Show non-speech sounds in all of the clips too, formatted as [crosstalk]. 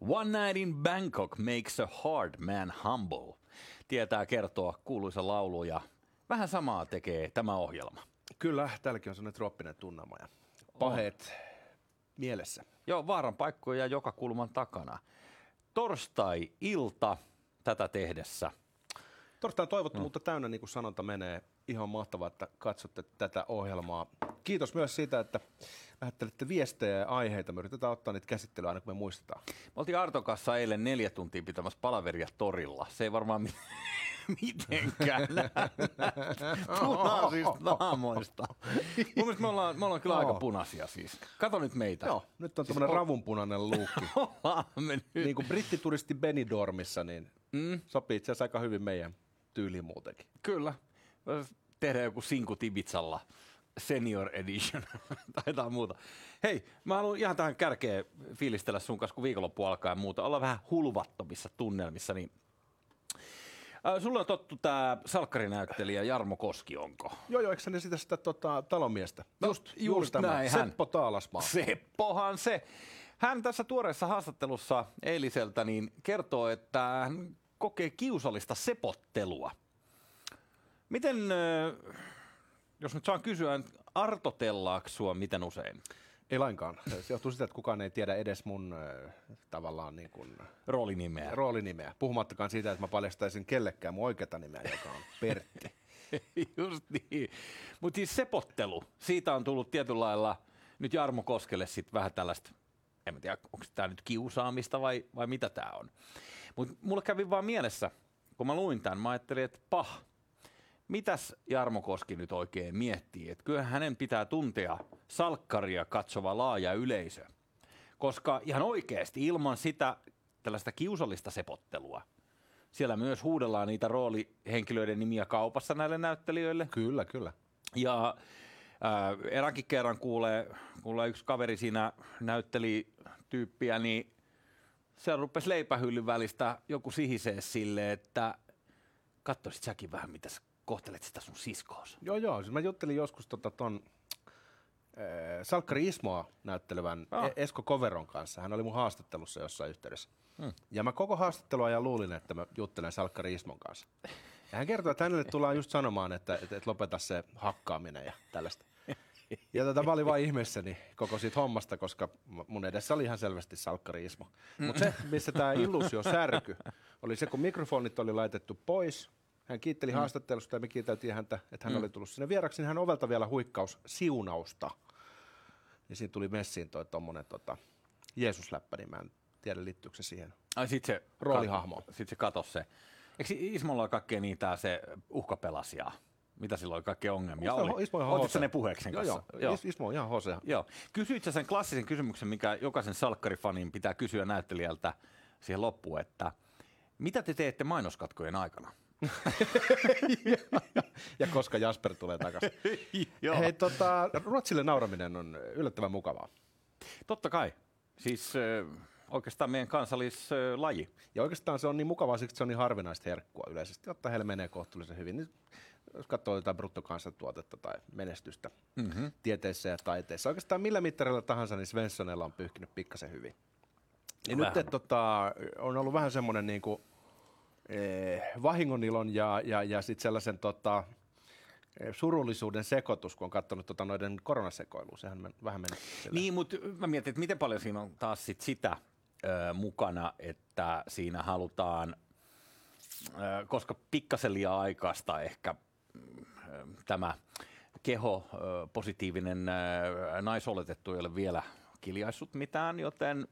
One night in Bangkok makes a hard man humble. Tietää kertoa kuuluisa laulu ja vähän samaa tekee tämä ohjelma. Kyllä, täälläkin on sellainen trooppinen tunnelma ja paheet mielessä. Joo, vaaran paikkoja joka kulman takana. Torstai-ilta tätä tehdessä. Torstai toivottomuutta täynnä, niin kuin sanonta menee. Ihan mahtavaa, että katsotte tätä ohjelmaa. Kiitos myös siitä, että lähettelette viestejä ja aiheita. Me yritetään ottaa niitä käsittelyä aina, kun me muistetaan. Me oltiin Arton kanssa eilen neljä tuntia pitämässä palaveria torilla. Se ei varmaan mi- [laughs] mitenkään punaisista naamoista. Mun mielestä me ollaan, me ollaan kyllä aika punaisia siis. Kato nyt meitä. Joo, nyt on tämmöinen ravunpunainen luukki. [laughs] Niin kuin brittituristi Benidormissa, niin mm. sopii itse asiassa aika hyvin meidän tyyliin muutenkin. Kyllä. Voisi Tehdä joku Sinku Tibitsalla senior edition [laughs] tai jotain muuta. Hei, mä haluan ihan tähän kärkeen fiilistellä sun kanssa, kun viikonloppu alkaa ja muuta. Olla vähän hulvattomissa tunnelmissa, niin Äh, Sulla on tottu tämä salkkarinäyttelijä Jarmo Koski, onko? Joo, joo, eikö ne sitä, sitä tota, talomiestä? No, just näin, hän. Seppo Taalasmaa. Seppohan se. Hän tässä tuoreessa haastattelussa eiliseltä niin kertoo, että hän kokee kiusallista sepottelua. Miten, äh, jos nyt saan kysyä, artotellaanko sua miten usein? Ei lainkaan. Se johtuu siitä, että kukaan ei tiedä edes mun äh, tavallaan niin kuin, Roolinimeä. roolinimeä. Puhumattakaan siitä, että mä paljastaisin kellekään mun oikeata nimeä, joka on Pertti. [laughs] Just niin. Mutta siis sepottelu, siitä on tullut tietyllä lailla nyt Jarmo Koskelle sitten vähän tällaista, en mä tiedä, onko tämä nyt kiusaamista vai, vai mitä tämä on. Mutta mulle kävi vaan mielessä, kun mä luin tämän, mä ajattelin, että pah, mitäs Jarmo Koski nyt oikein miettii? Että kyllähän hänen pitää tuntea salkkaria katsova laaja yleisö. Koska ihan oikeasti ilman sitä tällaista kiusallista sepottelua, siellä myös huudellaan niitä roolihenkilöiden nimiä kaupassa näille näyttelijöille. kyllä, kyllä. Ja äh, eräänkin kerran kuulee, kuulee yksi kaveri siinä näytteli tyyppiä, niin se rupesi leipähyllyn välistä joku sihisee sille, että katsoisit säkin vähän, mitä sä kohtelet sitä sun siskoos. Joo, joo. Siis mä juttelin joskus tota ton äh, Salkkari Ismoa näyttelevän Ah. ah. Esko Koveron kanssa. Hän oli mun haastattelussa jossain yhteydessä. Hmm. Ja mä koko haastattelua ja luulin, että mä juttelen Salkkari Ismon kanssa. Ja hän kertoi, että hänelle tullaan just sanomaan, että, että, että lopeta se hakkaaminen ja tällaista. Ja tota, mä olin vaan ihmeessäni koko siitä hommasta, koska mun edessä oli ihan selvästi Salkkari Ismo. Mutta se, missä tämä illusio särky, oli se, kun mikrofonit oli laitettu pois, hän kiitteli mm. haastattelusta ja me kiiteltiin häntä, että hän mm. oli tullut sinne vieraksi, niin hän ovelta vielä huikkaus siunausta. Niin siinä tuli messiin toi tommonen tota, Jeesusläppä, niin mä en tiedä liittyykö se siihen. Ai sit se, Roolihahmo. Sit se katos se. Eikö Ismolla ole kaikkea niitä se uhkapelasia? Mitä silloin oli kaikkea ongelmia? Ismo- oli. Ismo ihan Otit HC. sä ne puheeksi sen Joo, kanssa? joo. Is- Ismo on ihan hose. Joo. Kysyit sä sen klassisen kysymyksen, mikä jokaisen salkkarifanin pitää kysyä näyttelijältä siihen loppuun, että mitä te teette mainoskatkojen aikana? Ja koska Jasper tulee takaisin. [laughs] Joo. Hei, tota, Ruotsille nauraminen on yllättävän mukavaa. Totta kai. Siis äh, oikeastaan meidän kansallislaji. Ja oikeastaan se on niin mukavaa, siksi se on niin harvinaista herkkua yleisesti. Jotta heille menee kohtuullisen hyvin. Niin jos katsoo jotain bruttokansantuotetta tai menestystä mm-hmm. tieteessä ja taiteessa. Oikeastaan millä mittarilla tahansa, niin Svenssonella on pyyhkinyt pikkasen hyvin. Ja Vähän. nyt et, tota, on ollut vähän semmoinen niin kuin, vahingonilon ja, ja, ja sitten sellaisen tota, eh, surullisuuden sekoitus, kun on katsonut tota, noiden koronasekoilua. Sehän men, vähän meni. Niin, mutta mä mietin, että miten paljon siinä on taas sit sitä ö, mukana, että siinä halutaan, ö, koska pikkasen liian aikaista ehkä mm, ö, tämä keho, ö, positiivinen naisoletettu ei ole vielä kiljaissut mitään, joten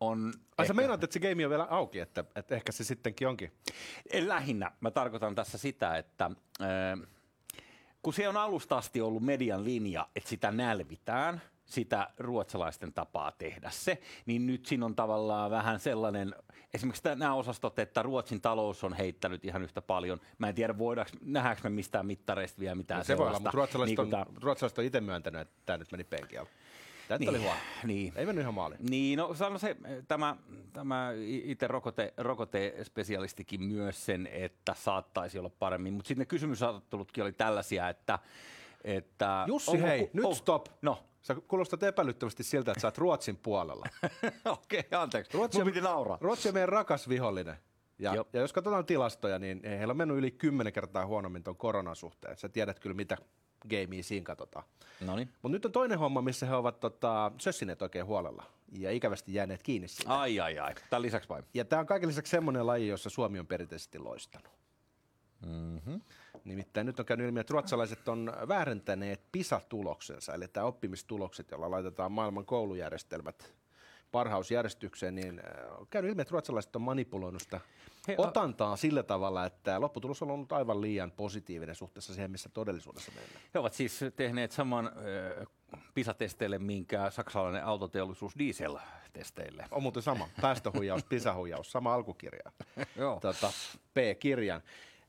on... Ai sä meinaat, että se game on vielä auki, että, että ehkä se sittenkin onkin. En Lähinnä. Mä tarkoitan tässä sitä, että ö, kun se on alusta asti ollut median linja, että sitä nälvitään, sitä ruotsalaisten tapaa tehdä se, niin nyt siinä on tavallaan vähän sellainen, esimerkiksi nämä osastot, että Ruotsin talous on heittänyt ihan yhtä paljon. Mä en tiedä, voidaanko, nähdäänkö me mistään mittareista vielä mitään Se voi olla, sellaista. mutta ruotsalaiset, niin on, ruotsalaiset on itse myöntänyt, että tämä nyt meni penkiä. Tämä Niin, oli huono. niin. Ei mennyt ihan maaliin. Niin, no sano se, tämä, tämä itse rokote, rokotespesialistikin myös sen, että saattaisi olla paremmin, mutta sitten ne kysymysasettelutkin oli tällaisia, että... että Jussi, onko hei, ku- nyt oh, stop. No, Sä kuulostat epäilyttävästi siltä, että sä oot Ruotsin puolella. [laughs] Okei, okay, anteeksi. Ruotsi Mun on- piti nauraa. Ruotsi on meidän rakas vihollinen. Ja, Joo. ja jos katsotaan tilastoja, niin heillä on mennyt yli kymmenen kertaa huonommin tuon koronan suhteen. Sä tiedät kyllä, mitä gamea siinä katsotaan. No niin. Mutta nyt on toinen homma, missä he ovat tota, sössineet oikein huolella ja ikävästi jääneet kiinni siitä. Ai ai ai. Tämän lisäksi vai? Ja tämä on kaiken lisäksi semmoinen laji, jossa Suomi on perinteisesti loistanut. Mm-hmm. Nimittäin nyt on käynyt ilmi, että ruotsalaiset on väärentäneet PISA-tuloksensa, eli tämä oppimistulokset, joilla laitetaan maailman koulujärjestelmät parhausjärjestykseen, niin äh, on käynyt ilmi, että ruotsalaiset on manipuloinut sitä He- a- otantaa sillä tavalla, että lopputulos on ollut aivan liian positiivinen suhteessa siihen, missä todellisuudessa mennään. He ovat siis tehneet saman äh, PISA-testeille, minkä saksalainen autoteollisuus diesel-testeille. On muuten sama, päästöhuijaus, PISA-huijaus, sama alkukirja. [laughs] Joo. tota, P-kirjan.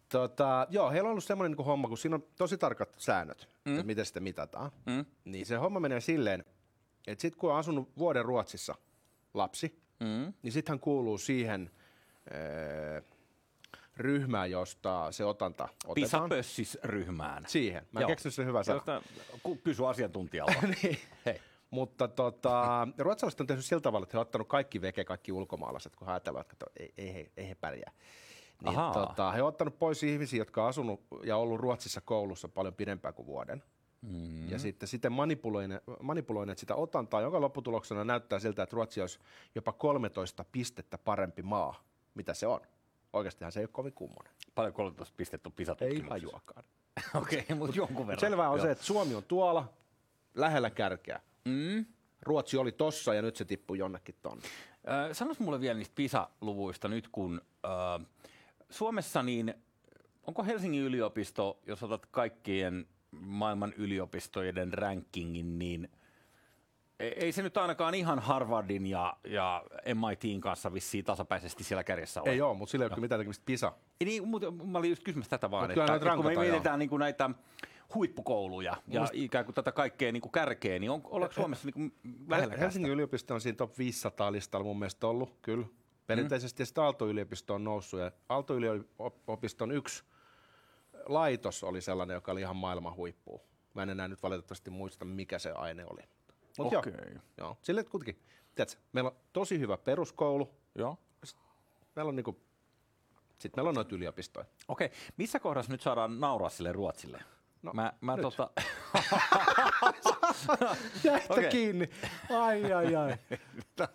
Tota, joo, heillä on ollut semmoinen niin homma, kun siinä on tosi tarkat säännöt, mm. että miten sitä mitataan. Mm? Niin se homma menee silleen, että sitten kun on asunut vuoden Ruotsissa lapsi, Mm? niin sitten hän kuuluu siihen äh, ryhmään, josta se otanta otetaan. PISA-pössis-ryhmään. Siihen. Mä en keksinyt sen hyvä sana. Kysy asiantuntijalla. [laughs] niin. Hei. Mutta tota, ruotsalaiset on tehnyt sillä tavalla, että he ovat ottanut kaikki veke, kaikki ulkomaalaiset, kun he ajatellaan, että ei, ei, he, ei he pärjää. Niin, Ahaa. tota, he ovat ottanut pois ihmisiä, jotka on asunut ja ollut Ruotsissa koulussa paljon pidempään kuin vuoden. Mm. Ja sitten, sitten manipuloineet, manipuloineet sitä otantaa, jonka lopputuloksena näyttää siltä, että Ruotsi olisi jopa 13 pistettä parempi maa, mitä se on. Oikeastihan se ei ole kovin kummonen. Paljon 13 pistettä on Ei PISA-tutkimuksessa. hajuakaan. [laughs] Okei, mutta jonkun verran. Selvää on Joo. se, että Suomi on tuolla lähellä kärkeä. Mm? Ruotsi oli tossa ja nyt se tippui jonnekin tonne. Äh, Sanois mulle vielä niistä PISA-luvuista nyt, kun äh, Suomessa niin, onko Helsingin yliopisto, jos otat kaikkien maailman yliopistojen rankingin, niin ei se nyt ainakaan ihan Harvardin ja, ja MITin kanssa vissiin tasapäisesti siellä kärjessä ole. Ei ole, mutta sillä ei ole mitään tekemistä PISA. Ei, niin, mutta mä olin just kysymässä tätä vaan, että, että kun me mietitään niin kuin näitä huippukouluja ja ikään kuin tätä kaikkea niin kuin kärkeä, niin on, ollaanko Suomessa niin kuin lähellä Helsingin yliopisto on siinä top 500 listalla mun mielestä ollut, kyllä. Perinteisesti mm. sitten Aalto-yliopisto on noussut ja Aalto-yliopiston yksi laitos oli sellainen, joka oli ihan maailman huippu. Mä en enää nyt valitettavasti muista, mikä se aine oli. Mut Okei. joo, joo. Sille kuitenkin, tiedätkö, meillä on tosi hyvä peruskoulu, Joo. meillä on niinku, sit meillä on noita yliopistoja. Okei, missä kohdassa nyt saadaan nauraa sille Ruotsille? No, mä, mä nyt. tota, [laughs] Jäitä Okei. kiinni. Ai, ai, ai.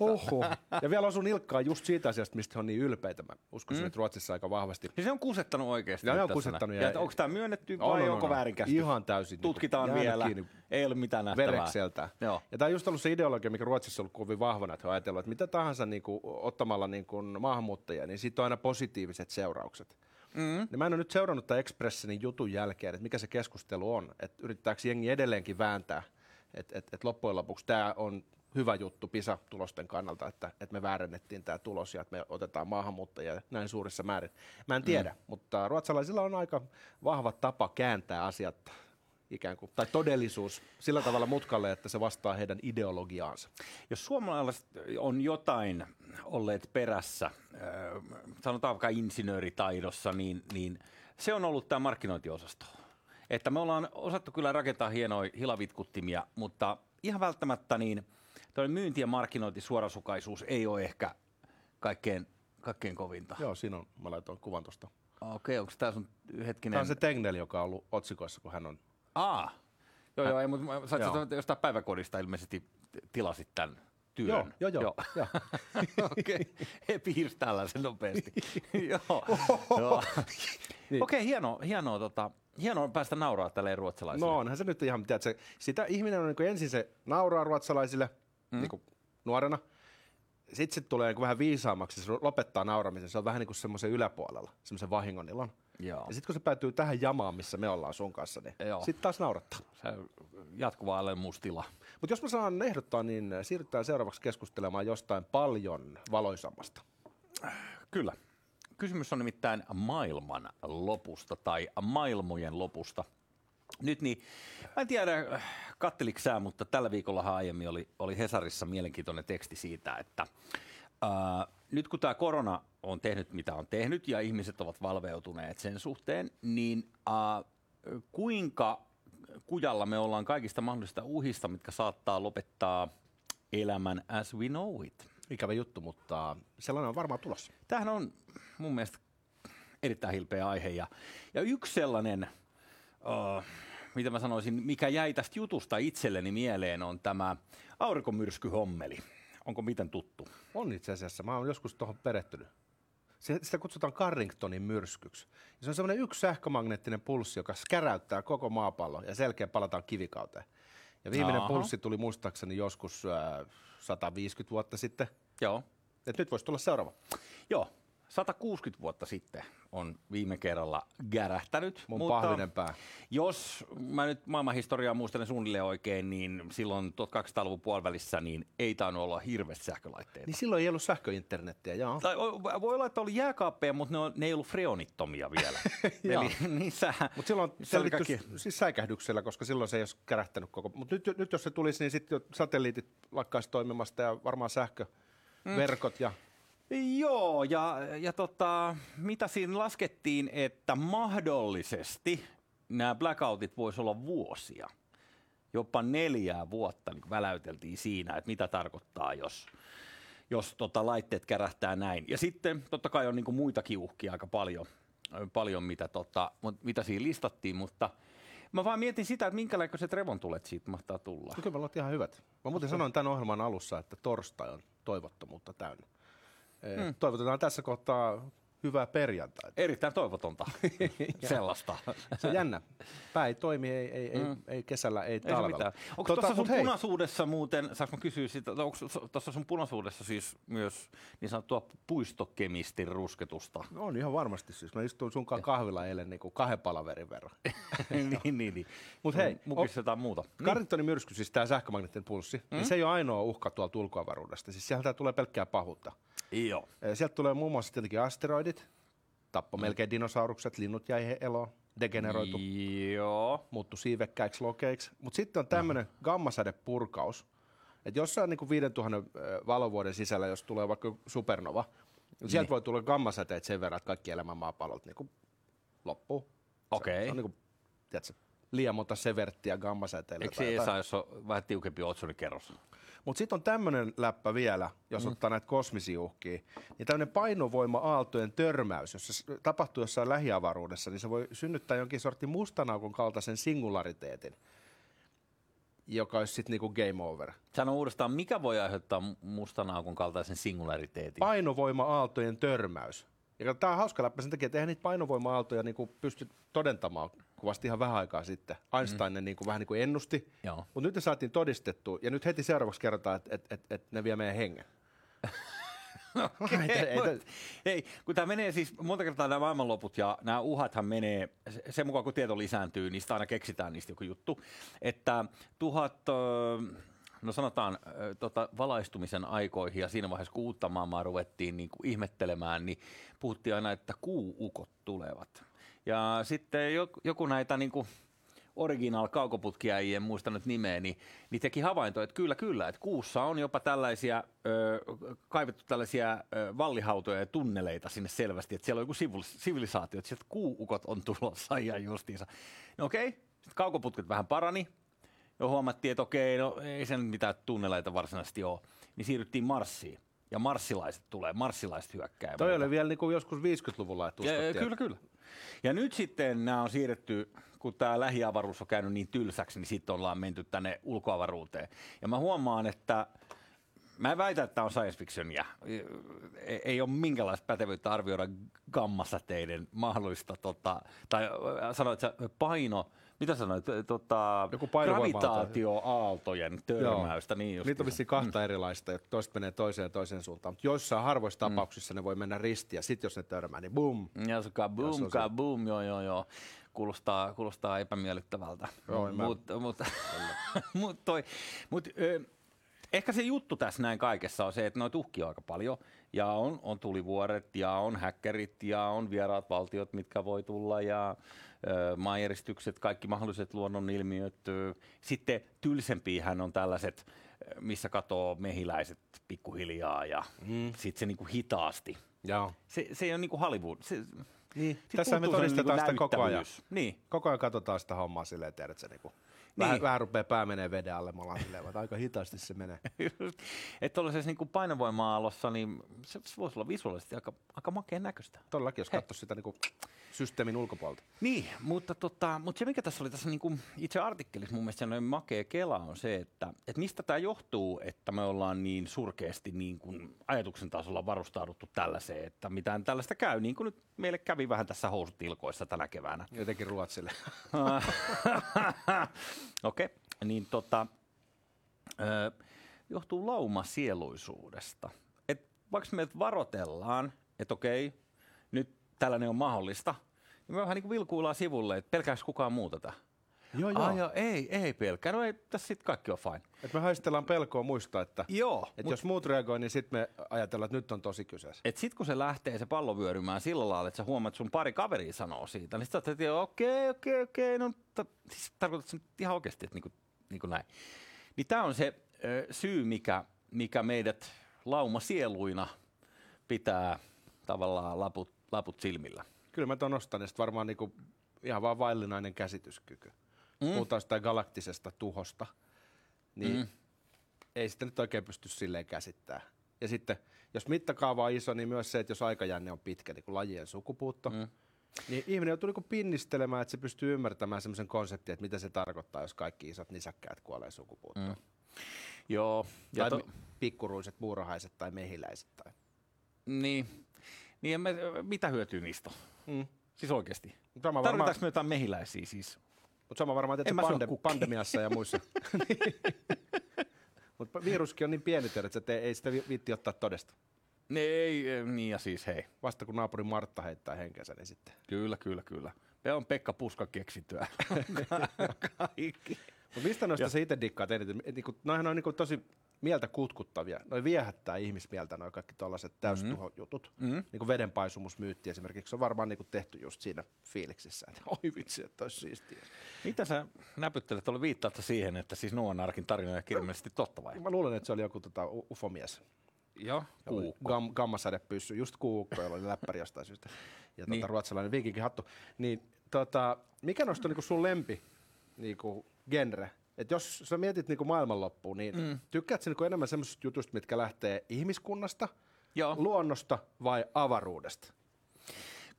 Oho. Ja vielä osun nilkkaa just siitä asiasta, mistä on niin ylpeitä. Mä uskoisin, mm. että Ruotsissa aika vahvasti. niin se on kusettanut oikeasti. Ja ne on kusettanut ja- Ja, onko tämä myönnetty On, vai on, onko on, on. väärinkäsitys? Ihan täysin. Tutkitaan Jäänyt vielä. kiinni Ei ole mitään nähtävää. Verekseltä. Joo. Ja tämä on just ollut se ideologia, mikä Ruotsissa on ollut kovin vahvana, että he ajatellut, että mitä tahansa niin kuin, ottamalla niin kuin, maahanmuuttajia, niin siitä on aina positiiviset seuraukset. Mm. Niin mä en ole nyt seurannut tämän Expressenin jutun jälkeen, että mikä se keskustelu on, että yrittääkö jengi edelleenkin vääntää, että et, et loppujen lopuksi tämä on hyvä juttu PISA-tulosten kannalta, että, että me väärennettiin tämä tulos ja että me otetaan maahanmuuttajia näin suurissa määrin. Mä en tiedä, mm. mutta ruotsalaisilla on aika vahva tapa kääntää asiat ikään kuin, tai todellisuus sillä tavalla mutkalle, että se vastaa heidän ideologiaansa. Jos suomalaiset on jotain olleet perässä, äh, sanotaan vaikka insinööritaidossa, niin, niin se on ollut tämä markkinointiosasto. Että me ollaan osattu kyllä rakentaa hienoja hilavitkuttimia, mutta ihan välttämättä niin myynti ja markkinointi suorasukaisuus ei ole ehkä kaikkein, kaikkein kovinta. Joo, siinä on, mä laitoin kuvan tuosta. Okei, onko tämä sun hetkinen? Tämä on se Tegnell, joka on ollut otsikoissa, kun hän on Aa, joo, joo, ei, mutta sä Joo. jostain päiväkodista ilmeisesti tilasit tämän työn. Joo, joo, joo. joo. [laughs] Okei, he piirsi tällaisen nopeasti. [laughs] joo. joo. Niin. Okei, hienoa, hienoa, tota, hienoa päästä nauraa tälle ruotsalaisille. No onhan se nyt ihan, tiedätkö, sitä ihminen on niin kuin ensin se nauraa ruotsalaisille mm. niin kuin nuorena, sitten se tulee niin kuin vähän viisaammaksi, se lopettaa nauramisen, se on vähän niin kuin semmoisen yläpuolella, semmoisen vahingonilon. Joo. Ja sitten kun se päätyy tähän jamaan, missä me ollaan sun kanssa, niin sitten taas naurattaa. Se jatkuva alemustila. Mutta jos mä saan ehdottaa, niin siirrytään seuraavaksi keskustelemaan jostain paljon valoisammasta. Kyllä. Kysymys on nimittäin maailman lopusta tai maailmojen lopusta. Nyt niin, mä en tiedä, katteliko sä, mutta tällä viikolla aiemmin oli, oli Hesarissa mielenkiintoinen teksti siitä, että ää, nyt kun tämä korona on tehnyt mitä on tehnyt ja ihmiset ovat valveutuneet sen suhteen, niin ää, kuinka kujalla me ollaan kaikista mahdollisista uhista, mitkä saattaa lopettaa elämän as we know it. Ikävä juttu, mutta sellainen on varmaan tulossa. Tämähän on mun mielestä erittäin hilpeä aihe. Ja, ja yksi sellainen, uh, mitä mä sanoisin, mikä jäi tästä jutusta itselleni mieleen, on tämä aurinkomyrskyhommeli. Onko miten tuttu? On itse asiassa. Mä oon joskus tuohon perehtynyt. Se, sitä kutsutaan Carringtonin myrskyksi. Se on semmoinen yksi sähkömagneettinen pulssi, joka skäräyttää koko maapallon ja selkeä palataan kivikauteen. Ja viimeinen Aha. pulssi tuli muistaakseni joskus äh, 150 vuotta sitten. Joo. Et nyt voisi tulla seuraava. Joo. 160 vuotta sitten on viime kerralla kärähtänyt. Mun pahvinen pää. Jos mä nyt maailmanhistoriaa muistelen suunnilleen oikein, niin silloin 1200-luvun puolivälissä niin ei tainnut olla hirveästi sähkölaitteita. Niin silloin ei ollut sähköinternettiä, joo. Tai voi olla, että oli jääkaappeja, mutta ne, on, ne ei ollut freonittomia vielä. [laughs] Eli niissä... Mutta silloin selvitty kaikki- siis säikähdyksellä, koska silloin se ei olisi kärähtänyt koko. Mutta nyt, nyt jos se tulisi, niin sitten satelliitit lakkaisi toimimasta ja varmaan sähköverkot ja Joo, ja, ja tota, mitä siinä laskettiin, että mahdollisesti nämä blackoutit voisi olla vuosia. Jopa neljää vuotta niin väläyteltiin siinä, että mitä tarkoittaa, jos, jos tota, laitteet kärähtää näin. Ja sitten totta kai on niin kuin muitakin uhkia aika paljon, paljon mitä, tota, mitä siinä listattiin, mutta mä vaan mietin sitä, että minkälaikoiset revontulet siitä mahtaa tulla. No Kyllä me ollaan ihan hyvät. Mä muuten sanoin tämän ohjelman alussa, että torstai on toivottomuutta täynnä. Mm. Toivotetaan tässä kohtaa hyvää perjantaita. Erittäin toivotonta [laughs] sellaista. Se on jännä. Pää ei toimi, ei, ei, ei, ei kesällä, ei Ei talvella. Onko tuossa sun hei, punaisuudessa muuten, saanko mä kysyä sitä, onko tuossa sun punaisuudessa siis myös niin sanottua puistokemistin rusketusta? On ihan varmasti siis. Mä istuin sunkaan kahvilla eilen niin kuin kahden palaverin verran. [laughs] niin, niin, niin. Mut hei, mukissa jotain muuta. Niin. Carringtonin myrsky, siis tämä sähkömagneettinen pulssi, mm? niin se ei ole ainoa uhka tuolta ulkoavaruudesta. Siis sieltä tulee pelkkää pahuutta. Joo. Sieltä tulee muun muassa tietenkin asteroidit, tappo melkein dinosaurukset, linnut jäi eloon, degeneroitu, Joo. muuttu siivekkäiksi lokeiksi. Mutta sitten on tämmöinen gammasädepurkaus, että jossain niin 5000 eh, valovuoden sisällä, jos tulee vaikka supernova, niin sieltä voi tulla gammasäteet sen verran, että kaikki elämä maapallolta niin loppuu. Okei. Se on niin kuin, tiedätkö, liian monta severttiä gammasäteillä. Eikö se. Esa, jos on vähän tiukempi otsonikerros? Mutta sitten on tämmöinen läppä vielä, jos mm. ottaa näitä kosmisia uhkia, niin tämmöinen painovoima-aaltojen törmäys, jos se tapahtuu jossain lähiavaruudessa, niin se voi synnyttää jonkin sortin mustanaukon kaltaisen singulariteetin, joka olisi sitten niinku game over. Sano uudestaan, mikä voi aiheuttaa mustan aukon kaltaisen singulariteetin? Painovoima-aaltojen törmäys. Ja tämä on hauska läppä sen takia, että eihän niitä painovoima-aaltoja niinku pysty todentamaan kuvasti ihan vähän aikaa sitten. Einstein ne niinku vähän niin kuin ennusti, Joo. mutta nyt ne saatiin todistettua, ja nyt heti seuraavaksi kerrotaan, että et, et, et ne vie meidän hengen. Ei tä- ei Hei, kun tämä menee siis, monta kertaa nämä maailmanloput ja nämä uhathan menee, se- sen mukaan kun tieto lisääntyy, niistä aina keksitään niistä joku juttu, että tuhat, ö, no sanotaan tota, valaistumisen aikoihin ja siinä vaiheessa kun uutta maailmaa ruvettiin niin kuin ihmettelemään, niin puhuttiin aina, että kuuukot tulevat. Ja sitten joku, näitä niin kuin original kaukoputkia, en muista nyt nimeä, niin, niin teki havainto, että kyllä, kyllä, että kuussa on jopa tällaisia, ö, kaivettu tällaisia ö, vallihautoja ja tunneleita sinne selvästi, että siellä on joku sivil- sivilisaatio, että sieltä kuuukot on tulossa ihan justiinsa. No okei, sitten kaukoputket vähän parani, ja huomattiin, että okei, no ei sen mitään tunneleita varsinaisesti ole, niin siirryttiin Marsiin. Ja marssilaiset tulee, marssilaiset hyökkää. Toi oli vielä niinku joskus 50-luvulla, että Ja, kyllä, kyllä. Ja nyt sitten nämä on siirretty, kun tämä lähiavaruus on käynyt niin tylsäksi, niin sitten ollaan menty tänne ulkoavaruuteen. Ja mä huomaan, että mä en väitä, että tämä on science fictionia. Ei, ei ole minkäänlaista pätevyyttä arvioida gammasäteiden mahdollista, tota, tai sanoit sä paino, mitä sanoit, tota, Joku gravitaatioaaltojen törmäystä. Niin Niitä on vissiin kahta erilaista, että toista menee toiseen ja toiseen suuntaan. Mutta joissain harvoissa tapauksissa ne voi mennä ristiin ja sitten jos ne törmää, niin boom. Ja se kaboom, on se- kaboom, joo, joo, joo. Kuulostaa, kuulostaa epämiellyttävältä. Joo, Mutta mut, [laughs] mut toi, mut, ö, ehkä se juttu tässä näin kaikessa on se, että noita uhkia on aika paljon. Ja on, on tulivuoret ja on häkkärit ja on vieraat valtiot, mitkä voi tulla ja ö, maanjäristykset, kaikki mahdolliset luonnonilmiöt. Sitten tylsempiähän on tällaiset, missä katoo mehiläiset pikkuhiljaa ja mm. sitten se niinku hitaasti Joo. se, se ei ole niin kuin Hollywood. Se, Niin, tässä me se todistetaan niinku sitä koko ajan. Niin. Koko ajan katsotaan sitä hommaa silleen, tiedät, että niinku, Niin. vähän, vähän rupeaa pää menee veden alle, me ollaan silleen, että aika hitaasti se menee. [laughs] että tuollaisessa niin painovoima-alossa, niin se, voisi olla visuaalisesti aika, aika makeen näköistä. Todellakin, jos katsoisi sitä niinku systeemin ulkopuolelta. Niin, mutta, tota, mutta se mikä tässä oli tässä niin kuin itse artikkelissa mun mielestä sellainen makea kela on se, että, että mistä tämä johtuu, että me ollaan niin surkeasti niin kuin ajatuksen tasolla varustauduttu tällaiseen, että mitään tällaista käy, niin kuin nyt meille kävi vähän tässä housutilkoissa tänä keväänä. Jotenkin Ruotsille. [laughs] [laughs] Okei, okay. niin tota, ö, johtuu laumasieluisuudesta. Et vaikka me varotellaan, että okei, nyt tällainen on mahdollista, niin me vähän niin kuin vilkuillaan sivulle, että pelkääkö kukaan muu tätä? Joo, joo. Ah, joo, ei, ei pelkää. No ei, tässä sitten kaikki on fine. Et me haistellaan pelkoa muistaa, että Joo, et jos muut reagoi, niin sitten me ajatellaan, että nyt on tosi kyseessä. Et sit kun se lähtee se pallo vyörymään sillä lailla, että sä huomaat, että sun pari kaveria sanoo siitä, niin sitten että okei, okei, okei, no ta, siis tarkoitatko se ihan oikeasti, että niinku, niinku näin. Niin tämä on se ö, syy, mikä, mikä meidät laumasieluina pitää tavallaan laput, laput silmillä. Kyllä mä ton nostan, ja varmaan niinku ihan vaan vaillinainen käsityskyky. Mm. Puhutaan sitä galaktisesta tuhosta, niin mm. ei sitä nyt oikein pysty silleen käsittämään. Ja sitten, jos mittakaava on iso, niin myös se, että jos aikajänne on pitkä, niin kuin lajien sukupuutto, mm. niin ihminen joutuu niinku pinnistelemään, että se pystyy ymmärtämään semmoisen konseptin, että mitä se tarkoittaa, jos kaikki isot nisäkkäät kuolee sukupuuttoon. Mm. Joo. Ja tai to... pikkuruiset muurahaiset tai mehiläiset. Tai... Niin. niin mä, mitä hyötyy niistä? Mm. Siis oikeasti. Tarvitaanko varmaan, me jotain mehiläisiä siis? Mutta sama varmaan, että En mä syö pande- kukkia. pandemiassa ja muissa. [laughs] Mutta viruskin on niin pieni, tiedät, että ei sitä vi- viitti ottaa todesta. Ne ei, eh, niin ja siis hei. Vasta kun naapuri Martta heittää henkensä, niin sitten. Kyllä, kyllä, kyllä. Me on Pekka Puska keksityä. [laughs] Kaikki. Mutta mistä noista sä itse dikkaat eniten? Niinku, on niinku tosi mieltä kutkuttavia. Noi viehättää ihmismieltä, noi kaikki tällaiset täystuhojutut. Mm-hmm. Niinku vedenpaisumusmyytti esimerkiksi on varmaan niinku tehty just siinä fiiliksissä, että [laughs] oi vitsi, että olisi siistiä. Mitä sä näpyttelet, oli viittaatta siihen, että siis Noan arkin tarina on kirjallisesti totta vai? Mä luulen, että se oli joku tota, ufomies. Joo, kuukko. Gam, gammasädepyssy, just kuukko, jolla oli läppäri jostain syystä. Ja tota, Niin. ruotsalainen viikinkin hattu. Niin, tota, mikä noista on niinku sun lempi niinku, genre? Et jos sä mietit niinku maailmanloppuun, niin mm. tykkäätkö sä niinku enemmän semmoisista jutuista, mitkä lähtee ihmiskunnasta, Joo. luonnosta vai avaruudesta?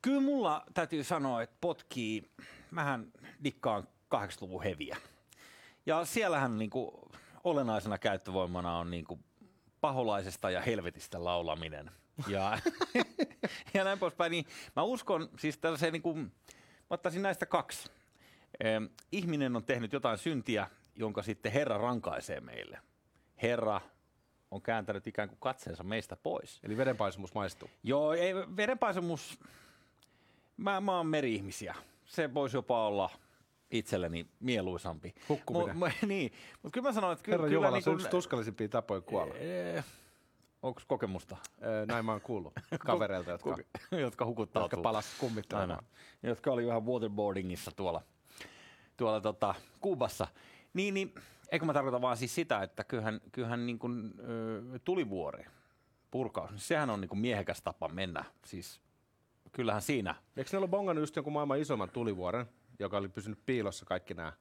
Kyllä mulla täytyy sanoa, että potkii, mähän dikkaan 80-luvun heviä. Ja siellähän niinku olennaisena käyttövoimana on niinku paholaisesta ja helvetistä laulaminen. Ja, [laughs] ja näin poispäin. Niin mä uskon siis tällaiseen, niinku, mä ottaisin näistä kaksi. Ehm, ihminen on tehnyt jotain syntiä, jonka sitten Herra rankaisee meille. Herra on kääntänyt ikään kuin katseensa meistä pois. Eli vedenpaisumus maistuu. Joo, ei, verenpaisumus, mä, mä oon meri-ihmisiä. Se voisi jopa olla itselleni mieluisampi. Hukkuminen. Mu, mu, [laughs] niin, mutta kyllä mä sanon, että kyllä, Herra kyllä Jumala, niin yksi tuskallisimpia tapoja kuolla. Onko kokemusta, Öö, Näin mä oon kuullut [laughs] kavereilta, jotka, jotka [laughs] jotka hukuttautuu? palas kummittelemaan. Jotka oli vähän waterboardingissa tuolla, tuolla tota, Kuubassa. Niin, niin, eikö mä tarkoita vaan siis sitä, että kyllähän, kyllähän niin kuin, ö, tulivuori, purkaus, niin sehän on niin kuin miehekäs tapa mennä. Siis kyllähän siinä Eikö ne ollut bongannut just jonkun maailman isomman tulivuoren, joka oli pysynyt piilossa kaikki nämä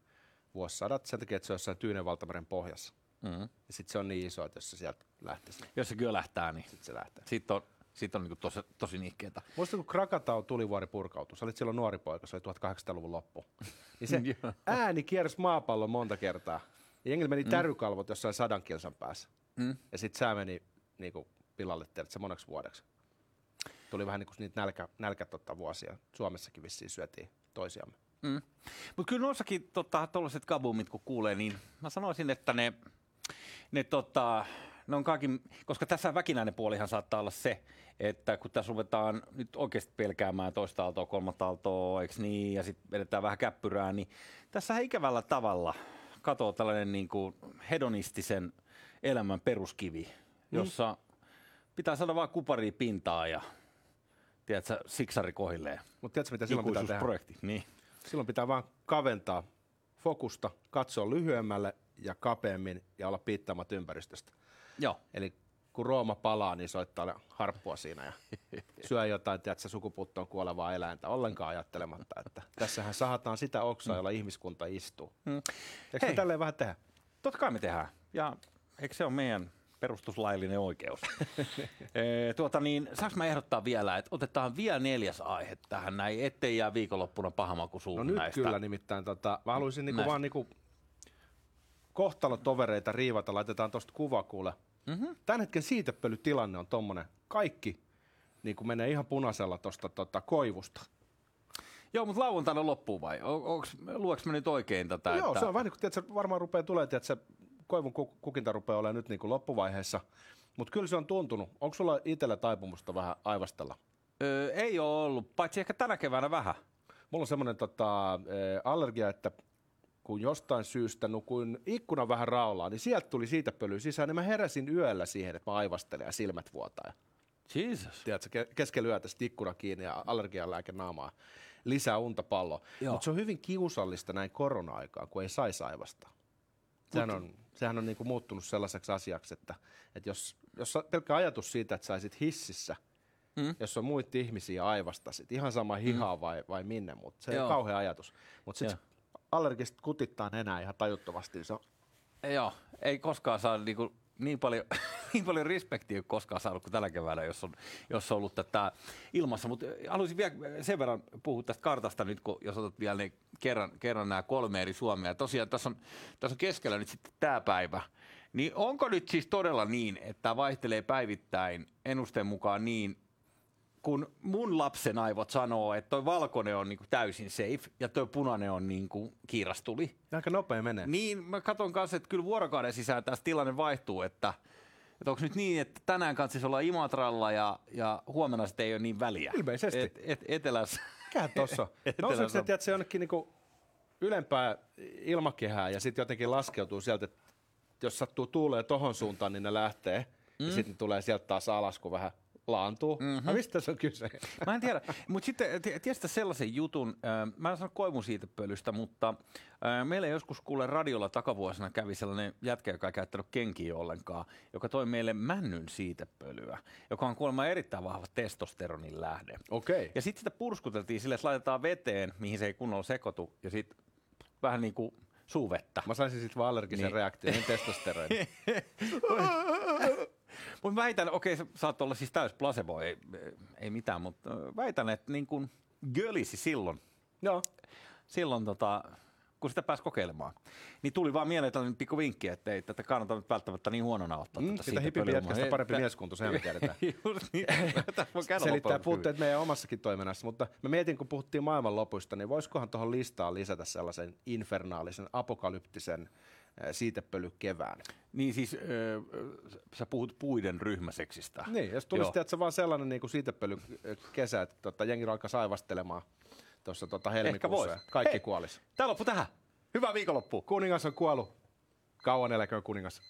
vuosisadat sen takia, että se on jossain Tyynen valtameren pohjassa. Mm. Ja sitten se on niin iso, että jos se sieltä niin Jos se kyllä lähtää, niin sitten se lähtee. siitä on, siitä on niin tosi, tosi nihkeetä. Muistan, kun Krakatau tulivuori purkautui, sä olit silloin nuori poika, se oli 1800-luvun loppu. [laughs] Niin se ääni kiersi maapallon monta kertaa. Ja jengillä meni tärykalvot jossain sadan kilsan päässä. Mm. Ja sitten sää meni niin kuin, pilalle tiedät, se moneksi vuodeksi. Tuli vähän niin kuin niitä nälkä, nälkä tota, vuosia. Suomessakin vissiin syötiin toisiamme. Mm. Mutta kyllä noissakin tota, tuollaiset kabumit, kun kuulee, niin mä sanoisin, että ne, ne, tota, ne on kaikki, koska tässä väkinäinen puolihan saattaa olla se, että kun tässä ruvetaan nyt oikeasti pelkäämään toista aaltoa, kolmatta aaltoa, eikö niin, ja sitten vedetään vähän käppyrää, niin tässä ikävällä tavalla katoo tällainen niin kuin hedonistisen elämän peruskivi, jossa pitää saada vaan kuparia pintaa ja tiedätkö, siksari kohilleen. Mutta tiedätkö, mitä silloin pitää tehdä? Ikuisuusprojekti, niin. Silloin pitää vaan kaventaa fokusta, katsoa lyhyemmälle ja kapeammin ja olla piittaamatta ympäristöstä. Joo. Eli kun Rooma palaa, niin soittaa harppua siinä ja [laughs] syö jotain, tiedätkö, sukupuuttoon kuolevaa eläintä ollenkaan ajattelematta, että tässähän sahataan sitä oksaa, jolla ihmiskunta istuu. Mm. Eikö Hei. me tälleen vähän tehdä? Totta kai me tehdään. Ja eikö se ole meidän perustuslaillinen oikeus? [laughs] e, tuota niin, saanko mä ehdottaa vielä, että otetaan vielä neljäs aihe tähän näin, ettei jää viikonloppuna pahamaku No suuhun nyt näistä. kyllä nimittäin, tota, mä haluaisin niinku Näistä. vaan niinku kohtalotovereita riivata, laitetaan tuosta kuva kuule. Mm-hmm. Tämän hetken siitepölytilanne on tommonen, kaikki niin kuin menee ihan punaisella tuosta tota, koivusta. Joo, mutta lauantaina loppuu vai? Lueks mä nyt oikein tätä? No joo, että... se on vähän niin kuin, tiedätkö, varmaan rupeaa tulemaan, että se koivun ku- kukinta rupeaa olemaan nyt niin kuin loppuvaiheessa. Mutta kyllä se on tuntunut. Onko sulla itsellä taipumusta vähän aivastella? Öö, ei ole ollut, paitsi ehkä tänä keväänä vähän. Mulla on semmoinen tota, allergia, että kun jostain syystä nukuin ikkunan vähän raolaa, niin sieltä tuli siitä pölyä sisään, niin mä heräsin yöllä siihen, että mä aivastelen ja silmät vuotaa. Jesus. tiedätkö, ke- keskellä yötä ikkuna kiinni ja allergian lääke naamaa. Lisää unta palloa. Joo. Mutta se on hyvin kiusallista näin korona-aikaan, kun ei saisi aivastaa. Sehän on, sehän on niinku muuttunut sellaiseksi asiaksi, että, että jos, jos pelkkä ajatus siitä, että saisit hississä, mm. jos on muita ihmisiä aivastasit, ihan sama hihaa mm. vai, vai minne, mutta se Joo. on kauhea ajatus. Mutta sitten allergiset kutittaa enää ihan tajuttomasti, niin se on Joo, ei koskaan saa niinku niin paljon, [laughs] niin paljon respektiä koskaan saanut kuin tällä keväänä, jos on, jos on ollut tätä ilmassa. Mutta haluaisin vielä sen verran puhua tästä kartasta nyt, kun jos otat vielä ne kerran, kerran nämä kolme eri Suomea. Tosiaan tässä on, tässä on keskellä nyt sitten tämä päivä. Niin onko nyt siis todella niin, että tämä vaihtelee päivittäin ennusteen mukaan niin, kun mun lapsen aivot sanoo, että toi valkoinen on niinku täysin safe ja toi punainen on niinku kiirastuli, aika nopea menee. niin, mä katson kanssa, että kyllä vuorokauden sisään tässä tilanne vaihtuu, että, että onko nyt niin, että tänään kanssa siis ollaan Imatralla ja, ja huomenna sitten ei ole niin väliä. Ilmeisesti. Et, et, etelässä. Mikähän tossa [laughs] Nouseeko se, tiedätkö, se jonnekin niinku ylempää ilmakehää ja sitten jotenkin laskeutuu sieltä, että jos sattuu tuulee tohon suuntaan, niin ne lähtee. Mm. Ja sitten tulee sieltä taas alas, kun vähän laantuu. Mm-hmm. mistä se on kyse? [laughs] Mä en tiedä, mutta sitten ti- tiedätkö sellaisen jutun, äh, mä en sano koivun siitä pölystä, mutta äh, meillä joskus kuule radiolla takavuosina kävi sellainen jätkä, joka ei käyttänyt kenkiä ollenkaan, joka toi meille männyn siitepölyä, joka on kuulemma erittäin vahva testosteronin lähde. Okei. Okay. Ja sitten sitä purskuteltiin sille, että laitetaan veteen, mihin se ei kunnolla sekoitu, ja sitten vähän niin kuin suuvettä. Mä saisin sitten vaan allergisen Niin. niin. reaktion, en testosteroni. [laughs] Mutta väitän, okei, se saat olla siis täys placebo, ei, ei mitään, mutta väitän, että niin kuin gölisi silloin, Joo. silloin tota, kun sitä pääsi kokeilemaan. Niin tuli vaan mieleen tällainen pikku vinkki, että ei tätä kannata nyt välttämättä niin huonona ottaa. Mm, tätä sitä siitepölyä, jätkästä parempi Tä- mieskunto, sehän me tiedetään. [laughs] Just niin. [laughs] Selittää puutteet meidän omassakin toiminnassa, mutta mä mietin, kun puhuttiin maailmanlopuista, niin voisikohan tuohon listaan lisätä sellaisen infernaalisen, apokalyptisen äh, siitepölykevään. Niin siis, ö, sä puhut puiden ryhmäseksistä. Niin, jos tulisi tiedätkö, vaan sellainen niin kuin siitepölykesä, että tota, jengi alkaa saivastelemaan tuossa tota, helmikuussa ja kaikki Hei. kuolis. Tää loppu tähän. Hyvää viikonloppua. Kuningas on kuollut. Kauan eläköön kuningas.